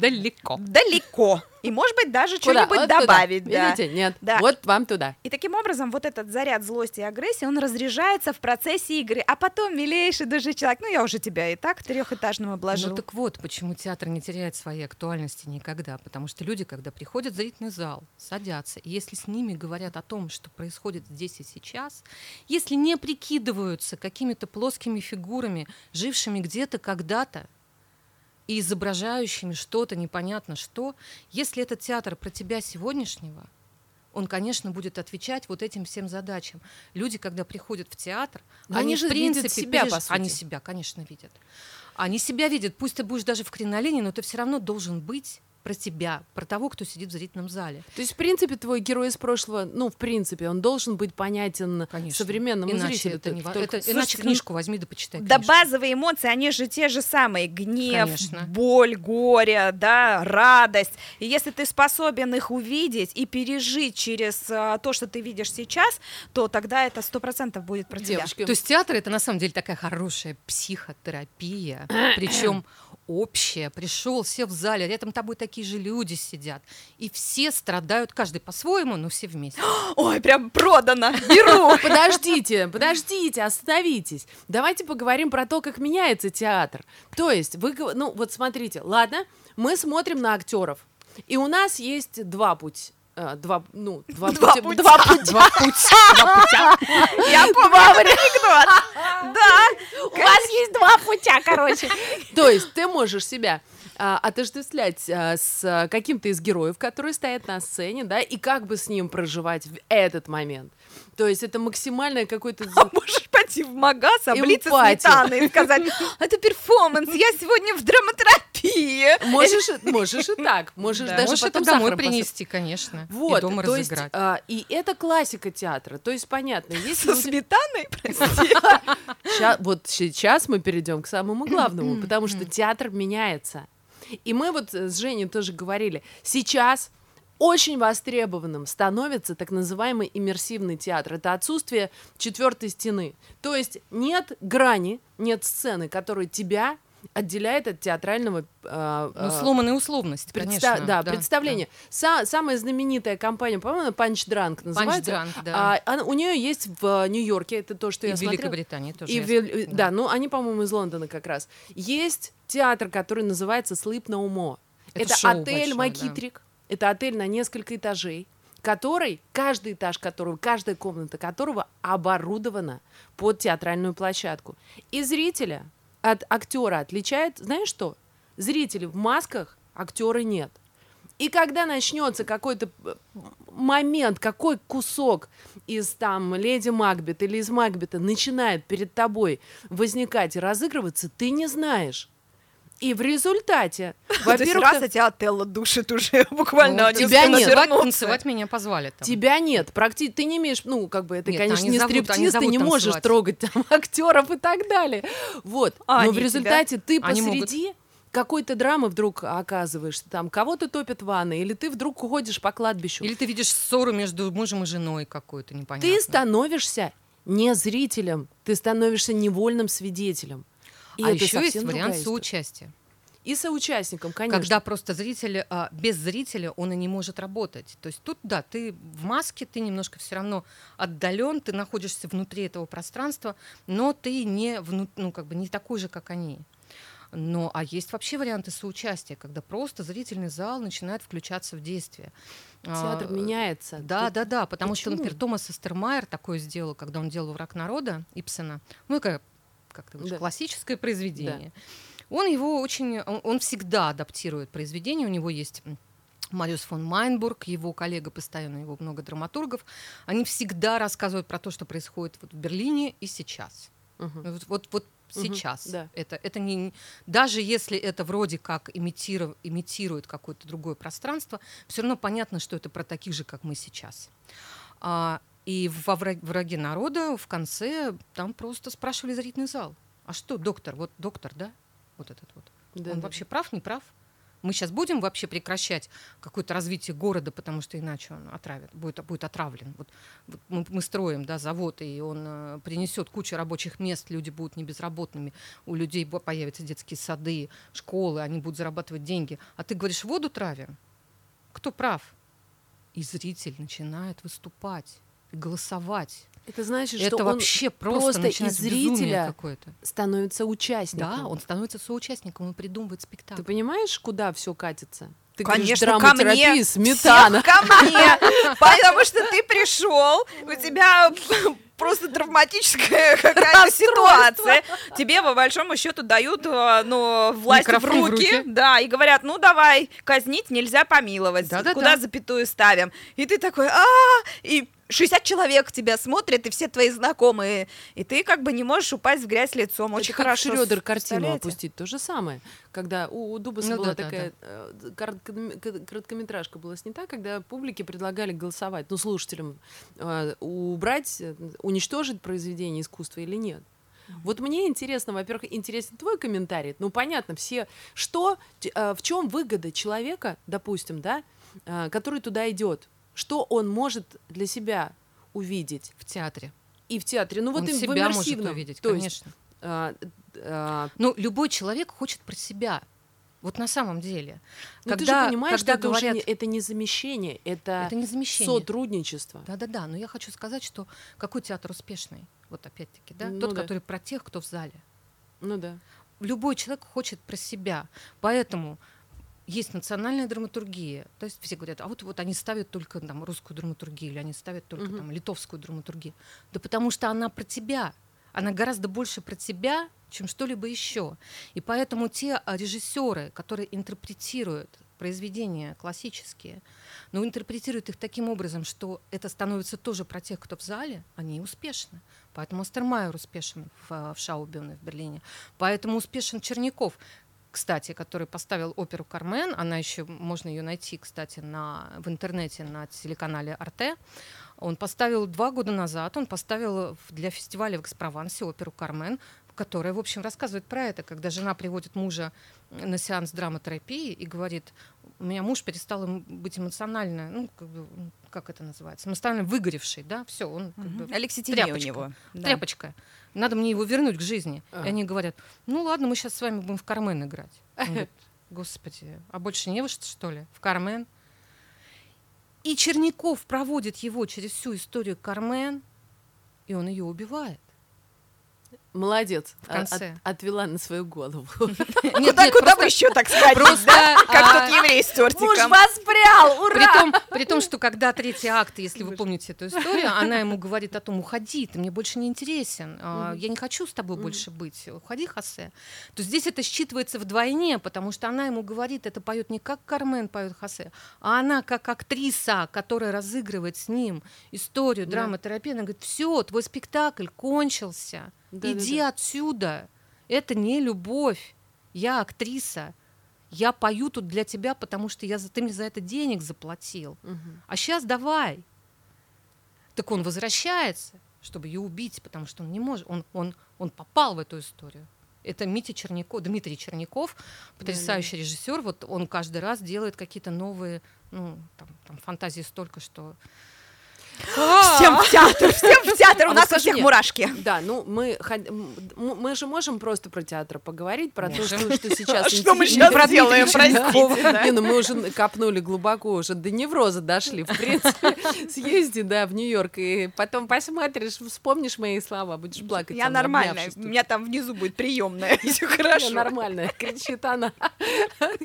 Далеко.
далеко. И, может быть, даже что-нибудь
Вот туда.
добавить. да.
Видите? Нет.
Да.
Вот вам туда.
И таким образом вот этот заряд злости и агрессии, он разряжается в процессе игры. А потом, милейший души человек, ну я уже тебя и так трехэтажным обложил.
Ну так вот, почему театр не теряет своей актуальности никогда. Потому что люди, когда приходят в зрительный зал, садятся, и если с ними говорят о том, что происходит здесь и сейчас, если не прикидываются какими-то плоскими фигурами, жившими где-то когда-то, и изображающими что-то непонятно что, если этот театр про тебя сегодняшнего, он, конечно, будет отвечать вот этим всем задачам. Люди, когда приходят в театр,
Но
они,
они же
в принципе
видят себя,
переж-
по сути.
Они себя, конечно, видят. Они себя видят. Пусть ты будешь даже в кринолине, но ты все равно должен быть про тебя, про того, кто сидит в зрительном зале.
То есть, в принципе, твой герой из прошлого, ну, в принципе, он должен быть понятен
Конечно.
современному
Иначе
зрителю.
это не
Только-
это- иначе
Слушайте,
книжку возьми да почитай.
Да
книжку.
базовые эмоции, они же те же самые. Гнев,
Конечно.
боль, горе, да, радость. И если ты способен их увидеть и пережить через а, то, что ты видишь сейчас, то тогда это сто процентов будет про тебя.
Девушки,
То есть театр это на самом деле такая хорошая психотерапия, причем общая. Пришел, сел в зале, рядом тобой такие же люди сидят, и все страдают, каждый по-своему, но все вместе.
Ой, прям продано. Беру.
Подождите, подождите, остановитесь. Давайте поговорим про то, как меняется театр. То есть, вы, ну вот смотрите, ладно, мы смотрим на актеров, и у нас есть два пути. Э, Два, ну, два,
Два
пути,
пути.
два пути.
Два путя.
Я помню этот анекдот. Да.
У вас есть два путя, короче. То есть ты можешь себя а, отождествлять а, с каким-то из героев, которые стоят на сцене, да, и как бы с ним проживать в этот момент. То есть это максимальное какое-то...
А можешь пойти в магаз, облиться
Эмпатия.
сметаной и сказать, это перформанс, я сегодня в драматерапии.
Можешь, и- можешь и так, можешь
Да.
даже
Можешь это
потом
домой
сахаром посыпать.
принести, конечно,
Вот,
и дома
то есть,
разыграть.
а, и это классика театра, то есть понятно, есть
Со
люди-
сметаной, прости.
Ща- вот сейчас мы перейдем к самому главному, потому что театр меняется. И мы вот э, с Женей тоже говорили, сейчас очень востребованным становится так называемый иммерсивный театр. Это отсутствие четвертой стены. То есть нет грани, нет сцены, которая тебя отделяет от театрального... э,
Ну,
э,
сломанная условность,
Предста-
конечно.
да, представление. Са- самая знаменитая компания, по-моему, Punch Drunk называется.
Панч-дранк, да.
А, она- у нее есть в Нью-Йорке, это то, что
И
я
в
смотрела.
Великобритании тоже.
И в Вел-
смотрела,
да. ну они, по-моему, из Лондона как раз. Есть театр, который называется Sleep No More.
Это
Это, отель
большое,
Макитрик. Это отель на несколько этажей, который, каждый этаж которого, каждая комната которого оборудована под театральную площадку. И зрителя от актера отличает, знаешь что? Зрители в масках, актеры нет. И когда начнется какой-то э, момент, какой кусок из там Леди Макбет или из Макбета начинает перед тобой возникать и разыгрываться, ты не знаешь. И в результате, во-первых,
раз а тебя Отелло душит уже буквально.
Ну,
тебя нет.
Танцевать, меня позвали там.
тебя нет, практи- ты не имеешь, ну, как бы, это,
Нет,
конечно, не
зовут,
стриптиз, ты не можешь
танцевать.
трогать там актеров и так далее. Вот.
А,
Но
они
в результате ты
Они могут.
посреди какой-то драмы вдруг оказываешься, там кого-то топят в ванной, или ты вдруг уходишь по кладбищу.
Или ты видишь ссору между мужем и женой какую-то непонятную.
Ты становишься не зрителем, ты становишься невольным свидетелем. И
а
это
еще есть вариант соучастия.
И соучастником, конечно.
Когда просто зритель, а, без зрителя он и не может работать. То есть тут, да, ты в маске, ты немножко все равно отдален, ты находишься внутри этого пространства, но ты не, вну- ну, как бы не такой же, как они. Но, а есть вообще варианты соучастия, когда просто зрительный зал начинает включаться в действие.
Театр
А,
меняется.
Да,
Тут-
да, да, потому что,
почему?
например, Томас Эстермайер такое сделал, когда он делал «Враг народа» Ипсена. Ну, как, как ты говоришь,
Да.
классическое произведение. Он его очень, он, он всегда адаптирует произведение. У него есть Мариус фон Майнбург, его коллега постоянно, его много драматургов. Они всегда рассказывают про то, что происходит вот в Берлине и сейчас.
Мгм.
Вот, вот, вот сейчас.
да.
Это, это не, даже если это вроде как имитиру- имитирует какое-то другое пространство, все равно понятно, что это про таких же, как мы сейчас. А, и во «Вра- «Враге народа» в конце там просто спрашивали зрительный зал. А что, доктор? Вот доктор, да? Вот этот вот.
Да,
Он
да.
вообще прав, не прав? Мы сейчас будем вообще прекращать какое-то развитие города, потому что иначе он отравит, будет, будет отравлен. Вот, вот мы, мы строим да, завод, и он э, принесет кучу рабочих мест, люди будут не безработными, у людей появятся детские сады, школы, они будут зарабатывать деньги. А ты говоришь, воду травим? Кто прав? И зритель начинает выступать, голосовать.
Это значит,
Это
что он
вообще просто,
просто
начинается
из зрителя становится участником.
Да, он становится соучастником, он придумывает спектакль.
Ты понимаешь, куда все катится? Ты
Конечно,
говоришь,
ко мне.
сметана.
Всех ко мне. Потому что ты пришел, у тебя просто травматическая какая-то ситуация. Тебе, по большому счету, дают э, ну, власть в
Микрофон в
руки,
руки.
да, и говорят, ну давай, казнить нельзя помиловать.
Да-да-да.
Куда запятую ставим? И ты такой, а и 60 человек тебя смотрят, и все твои знакомые, и ты как бы не можешь упасть в грязь лицом. Очень
Это как
хорошо.
Шрёдер картину опустить. То же самое. Когда у, у Дубаса
Ну
была
да, да,
такая э, короткоми- к- короткометражка была снята, когда публике предлагали голосовать, ну, слушателям, э, убрать, э, уничтожить произведение искусства или нет. Вот мне интересно, во-первых, интересен твой комментарий. Ну, понятно, все, что, э, в чем выгода человека, допустим, да, э, который туда идет, что он может для себя увидеть
в театре.
и в театре, ну вот
он
и в
себя может
иммерсивном.
увидеть,
То есть,
конечно.
а, а,
Ну, любой человек хочет про себя. Вот на самом деле.
ну ты
Когда-
же понимаешь,
когда
что это, уже
говорят-
не, это не замещение, это,
Это не замещение.
сотрудничество.
Да-да-да, но я хочу сказать, что какой театр успешный? Вот опять-таки, да?
Ну
Тот,
да.
который про тех, кто в зале.
Ну да.
Любой человек хочет про себя. Поэтому есть национальная драматургия. То есть все говорят, а вот, вот они ставят только там, русскую драматургию, или они ставят только
Мгм.
там, литовскую драматургию. Да потому что она про тебя. Она гораздо больше про тебя, чем что-либо еще. И поэтому те режиссеры, которые интерпретируют произведения классические, но интерпретируют их таким образом, что это становится тоже про тех, кто в зале, они успешны. Поэтому Астермайер успешен в, в Шаубюне в Берлине. Поэтому успешен Черняков кстати, который поставил оперу Кармен. Она еще, можно ее найти, кстати, на, в интернете на телеканале Арте. Он поставил два года назад, он поставил для фестиваля в Экспровансе оперу Кармен, которая, в общем, рассказывает про это, когда жена приводит мужа на сеанс драматерапии и говорит, у меня муж перестал быть эмоционально, ну, как, бы, как это называется, эмоционально выгоревший, да, все, он как бы
Алекситимия у
тряпочка.
него. да.
тряпочка. Надо мне его вернуть к жизни.
А.
И они говорят, ну ладно, мы сейчас с вами будем в Кармен играть. Он говорит, Господи, а больше не во что, что ли? В Кармен? И Черняков проводит его через всю историю Кармен, и он ее убивает.
Молодец.
В
А-
конце.
от- отвела на свою голову.
Нет,
Куда,
нет,
куда
просто-
бы еще так сказать?
просто,
да? Как
а,
тот еврей с тортиком.
воспрял!
При том, при том, что когда третий акт, если вы помните эту историю, она ему говорит о том, уходи, ты мне больше не интересен, а, я не хочу с тобой больше быть, уходи, Хосе. То здесь это считывается вдвойне, потому что она ему говорит, это поет не как Кармен поет Хосе, а она как актриса, которая разыгрывает с ним историю,
Да.
драматерапию, она говорит, все, твой спектакль кончился,
Да-да-да.
иди отсюда, это не любовь, я актриса, я пою тут для тебя, потому что я за, ты мне за это денег заплатил.
Мгм.
А сейчас давай. Так он возвращается, чтобы ее убить, потому что он не может. Он, он, он попал в эту историю. Это Митя Черняков, Дмитрий Черняков, потрясающий режиссер. Вот он каждый раз делает какие-то новые, ну, там, там фантазии столько, что...
Всем в театр, всем в театр,
А
у нас у всех мурашки.
Да, ну мы, мы же можем просто про театр поговорить, про то, что, сейчас...
Что мы сейчас делаем, простите,
ну мы уже копнули глубоко, уже до невроза дошли. В принципе, съезди, да, в Нью-Йорк, и потом посмотришь, вспомнишь мои слова, будешь плакать.
Я нормальная, у меня там внизу будет приемная, все
Я
хорошо.
нормальная, кричит она.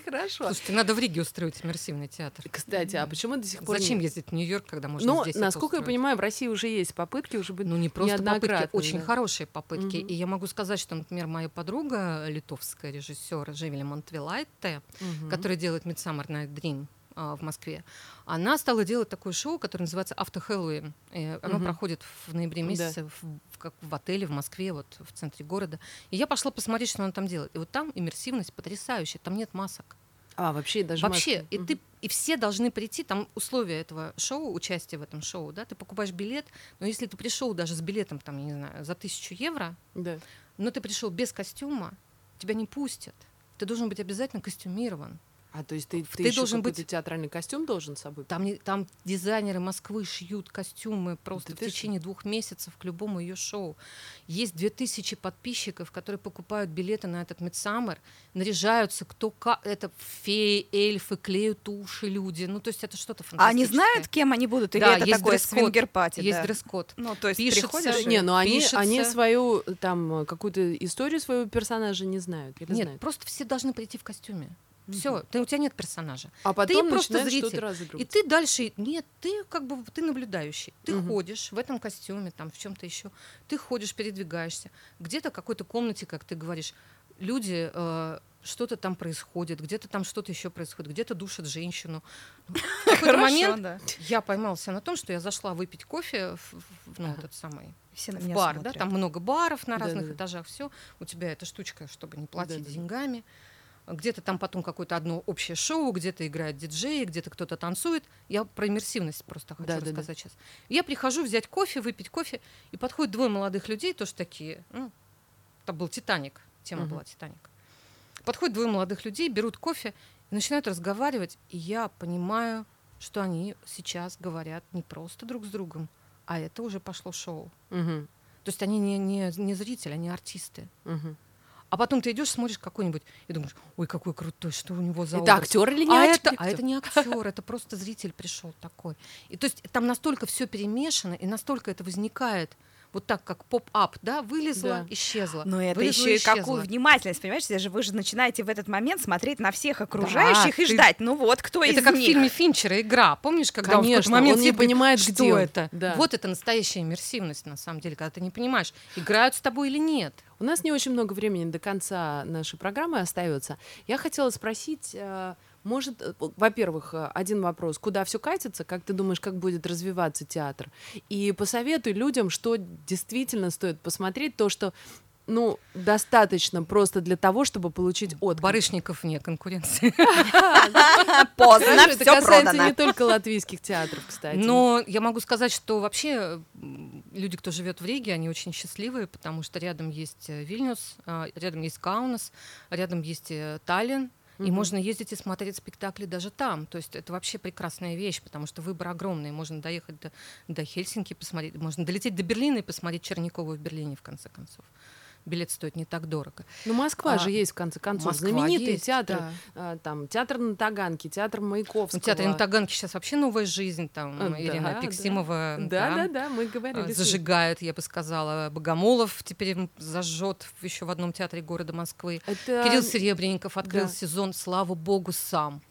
Хорошо.
Слушайте, надо в Риге устроить иммерсивный театр.
Кстати, а почему до сих пор...
Зачем ездить в Нью-Йорк, когда можно
Ну,
здесь
насколько я
устроить?
понимаю, в России уже есть попытки, уже быть
Ну, не просто попытки,
неоднократно,
очень
да.
хорошие попытки.
Мгм.
И я могу сказать, что, например, моя подруга, литовская режиссер Живели Монтвилайте,
Мгм.
которая делает Midsummer Night Dream а, в Москве, она стала делать такое шоу, которое называется Авто Хэллоуин. Оно
Мгм.
проходит в ноябре
Да.
месяце в, в- как в отеле в Москве, вот в центре города. И я пошла посмотреть, что она там делает. И вот там иммерсивность потрясающая, там нет масок.
А, вообще даже
Вообще, и ты и все должны прийти, там условия этого шоу, участия в этом шоу, да, ты покупаешь билет, но если ты пришел даже с билетом, там, я не знаю, за тысячу евро,
Да.
но ты пришел без костюма, тебя не пустят. Ты должен быть обязательно костюмирован.
А то есть ты, ты,
Ты
еще
должен быть-
театральный костюм должен с собой?
Там, там дизайнеры Москвы шьют костюмы просто
Да
в
ты что?
течение двух месяцев к любому ее шоу. Есть две тысячи подписчиков, которые покупают билеты на этот Midsummer, наряжаются кто как. Это феи, эльфы, клеют уши люди. Ну, то есть это что-то
А они
фантастическое.
знают, кем они будут? Или
Да,
это
есть
такое
дресс-код.
swinger party?
Есть
да?
дресс-код.
Ну, то есть
Пишется
приходишь...
Не, ну они,
пишется.
они свою там э, какую-то историю своего персонажа не знают. Или
Нет,
знают?
просто все должны прийти в костюме. Все, ты, у тебя нет персонажа.
А потом
просто
начинают
зритель. И ты дальше, нет, ты как бы ты наблюдающий. Ты
Мгм.
ходишь в этом костюме, там в чем-то еще. Ты ходишь, передвигаешься. Где-то в какой-то комнате, как ты говоришь, люди э, что-то там происходит, где-то там что-то еще происходит, где-то душат женщину. В какой-то момент
да.
я поймался на том, что я зашла выпить кофе в, в- ну, этот самый
Все на
в бар, да,
смотрят.
там много баров на разных
Да-да-да.
этажах, все. У тебя эта штучка, чтобы не платить деньгами. Где-то там потом какое-то одно общее шоу, где-то играет диджей, где-то кто-то танцует. Я про иммерсивность просто хочу
Да-да-да.
рассказать сейчас. Я прихожу взять кофе, выпить кофе, и подходят двое молодых людей, тоже такие. Ну, это был Титаник, тема
Мгм.
была Титаник. Подходят двое молодых людей, берут кофе и начинают разговаривать, и я понимаю, что они сейчас говорят не просто друг с другом, а это уже пошло шоу.
Мгм,
То есть они не, не, не зрители, они артисты.
мгм.
А потом ты идешь, смотришь какой-нибудь и думаешь, ой, какой крутой, что у него за
Это
образ».
актер или не
а
актер?
это, а это не актер, это просто зритель пришел такой. И то есть там настолько все перемешано, и настолько это возникает вот так, как поп-ап, да, вылезла,
Да.
исчезла.
Но это
вылезла,
еще и
исчезла.
какую внимательность, понимаешь? Если же вы же начинаете в этот момент смотреть на всех окружающих и
ты-
ждать, ну вот, кто из
Это как в
них?
фильме Финчера «Игра». Помнишь, когда он в
Конечно,
какой-то момент
он не понимает,
что
где он.
это?
Да.
Вот это настоящая иммерсивность, на самом деле, когда ты не понимаешь, играют с тобой или нет.
У нас не очень много времени до конца нашей программы остается. Я хотела спросить, э, может, э, во-первых, э, один вопрос: куда все катится? Как ты думаешь, как будет развиваться театр? И посоветуй людям, что действительно стоит посмотреть, то, что ну, достаточно просто для того, чтобы получить отклик.
Барышников вне конкуренции.
Поздно,
это касается не только латвийских театров, кстати.
Но я могу сказать, что вообще люди, кто живет в Риге, они очень счастливые, потому что рядом есть э, Вильнюс, рядом есть Каунас, рядом есть э, И можно ездить и смотреть спектакли даже там. То есть это вообще прекрасная вещь, потому что выбор огромный. Можно доехать до, до Хельсинки, посмотреть, можно долететь до Берлина и посмотреть Черникову в Берлине, в конце концов билет стоит не так дорого.
Ну, Москва а, же есть, в конце концов. Москва Знаменитые есть, театры. Да. А, там, театр на Таганке, театр Маяковского. Ну,
театр на Таганке сейчас вообще новая жизнь. Там а, Ирина да, Пиксимова
да. Да, да, да, мы говорили.
Зажигает, я бы сказала. Богомолов теперь зажжет еще в одном театре города Москвы. Это... Кирилл Серебренников открыл да. сезон, слава богу, сам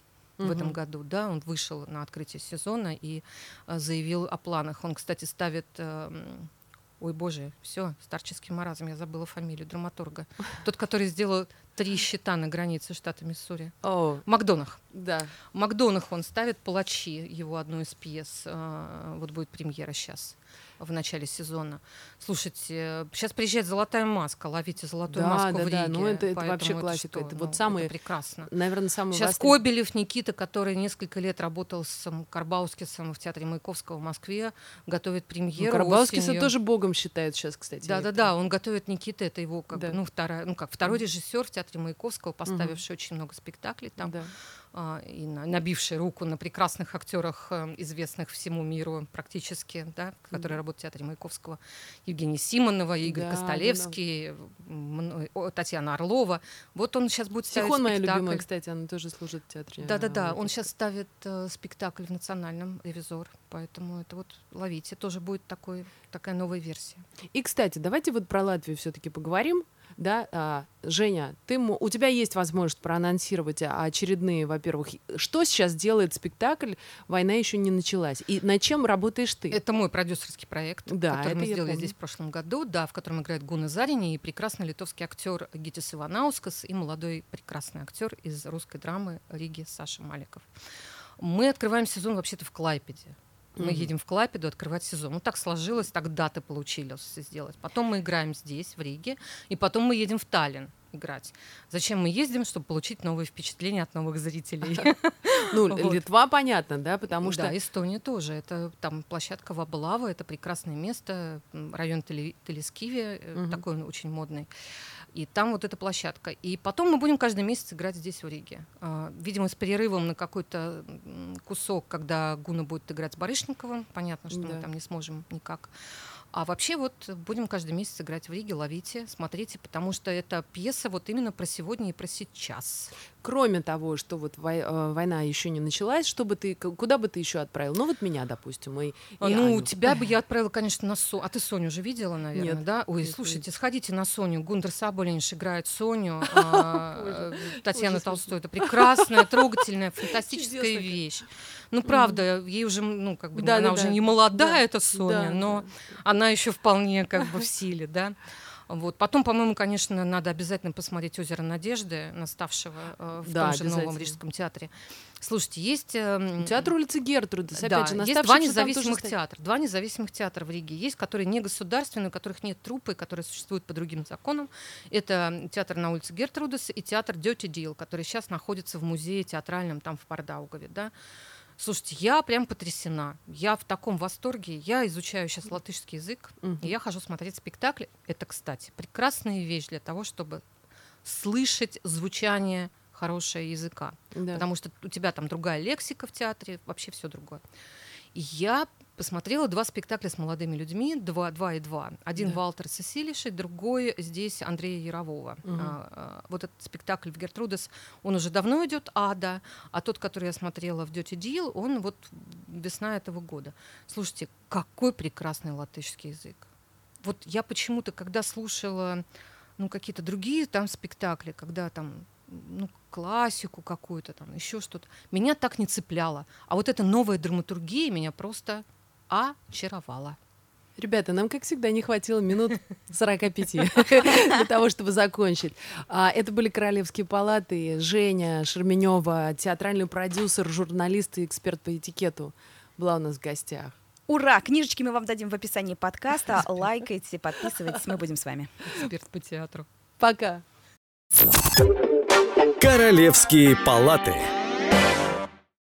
в угу. этом году, да, он вышел на открытие сезона и а, заявил о планах. Он, кстати, ставит э, Ой, боже, все, старческий маразм, я забыла фамилию драматурга. Тот, который сделал три счета на границе штата Миссури.
Oh.
Макдонах.
Да.
Макдонах он ставит «Палачи», его одну из пьес. А, вот будет премьера сейчас в начале сезона. Слушайте, сейчас приезжает «Золотая маска», ловите «Золотую
да,
маску»
да,
в Риге.
Да, ну это, это вообще классика. Это, это вот ну,
это прекрасно.
Наверное, самый
Сейчас
востреб...
Кобелев Никита, который несколько лет работал с Карбаускисом в театре Маяковского в Москве, готовит премьеру.
Ну, Карбаускиса тоже богом считают сейчас, кстати.
Да-да-да, он готовит Никита, это его как да. бы, ну, вторая, ну как, второй режиссер в театре Маяковского, поставивший угу. очень много спектаклей там. Да а, и набивший руку на прекрасных актерах, э, известных всему миру практически, да, которые mm. работают в театре Маяковского, Евгений Симонова, Игорь да, Костолевский, да, да. Татьяна Орлова. Вот он сейчас будет ставить
Тихон
спектакль.
моя любимая, кстати, она тоже служит в театре.
Да-да-да, он сейчас ставит э, спектакль в Национальном «Ревизор», поэтому это вот ловите, тоже будет такой, такая новая версия.
И, кстати, давайте вот про Латвию все-таки поговорим да, а, Женя, ты, у тебя есть возможность проанонсировать очередные, во-первых, что сейчас делает спектакль «Война еще не началась» и над чем работаешь ты?
Это мой продюсерский проект,
да,
который мы сделали здесь в прошлом году, да, в котором играет Гуна Зарини и прекрасный литовский актер Гитис Иванаускас и молодой прекрасный актер из русской драмы Риги Саша Маликов. Мы открываем сезон вообще-то в Клайпеде. Мы mm-hmm. едем в Клайпеду открывать сезон. Ну, так сложилось, так даты получилось сделать. Потом мы играем здесь, в Риге, и потом мы едем в Таллин играть. Зачем мы ездим, чтобы получить новые впечатления от новых зрителей?
Ну, Литва понятно, да, потому что...
Да, Эстония тоже. Это там площадка Ваблава, это прекрасное место, район Телескиви, э, такой он очень модный. И там вот эта площадка. И потом мы будем каждый месяц играть здесь, в Риге. А, видимо, с перерывом на какой-то кусок, когда Гуна будет играть с Барышниковым. Понятно, что да. мы там не сможем никак. А вообще вот будем каждый месяц играть в Риге, ловите, смотрите, потому что это пьеса вот именно про сегодня и про сейчас.
Кроме того, что вот э, война еще не началась, чтобы ты куда бы ты еще отправил? Ну вот меня, допустим, и, и
ну Аню. тебя бы я отправила, конечно, на Соню. А ты Соню уже видела, наверное, Нет. да? Ой, Нет, слушайте, сходите на Соню. Гундер Саболинш играет Соню, а, Татьяна Толстой. Это прекрасная, трогательная, фантастическая вещь. Ну правда, ей уже, ну как бы, она уже не молодая, эта Соня, но она еще вполне как бы в силе, да. Вот. Потом, по-моему, конечно, надо обязательно посмотреть «Озеро надежды», наставшего э, в да, том же Новом Рижском театре. Слушайте, есть... Э,
Театр улицы Гертрудес,
да, же, есть два независимых театра. Два независимых театра в Риге. Есть, которые не государственные, у которых нет трупы, которые существуют по другим законам. Это театр на улице Гертрудес и театр Dirty Deal, который сейчас находится в музее театральном там в Пардаугове. Да? Слушайте, я прям потрясена. Я в таком восторге. Я изучаю сейчас латышский язык, uh и я хожу смотреть спектакли. Это, кстати, прекрасная вещь для того, чтобы слышать звучание хорошего языка. Да. Потому что у тебя там другая лексика в театре, вообще все другое. И я посмотрела два спектакля с молодыми людьми, два, два и два. Один да. Валтер Сесилиши, другой здесь Андрея Ярового. Угу. А, а, вот этот спектакль в Гертрудес, он уже давно идет, Ада, а тот, который я смотрела в Дети Дил, он вот весна этого года. Слушайте, какой прекрасный латышский язык. Вот я почему-то, когда слушала ну, какие-то другие там спектакли, когда там ну, классику какую-то, там еще что-то. Меня так не цепляло. А вот эта новая драматургия меня просто очаровала.
Ребята, нам, как всегда, не хватило минут 45 для того, чтобы закончить. А, это были Королевские палаты. Женя Шерменева, театральный продюсер, журналист и эксперт по этикету, была у нас в гостях.
Ура! Книжечки мы вам дадим в описании подкаста. Лайкайте, подписывайтесь. Мы будем с вами.
Эксперт по театру.
Пока.
Королевские палаты.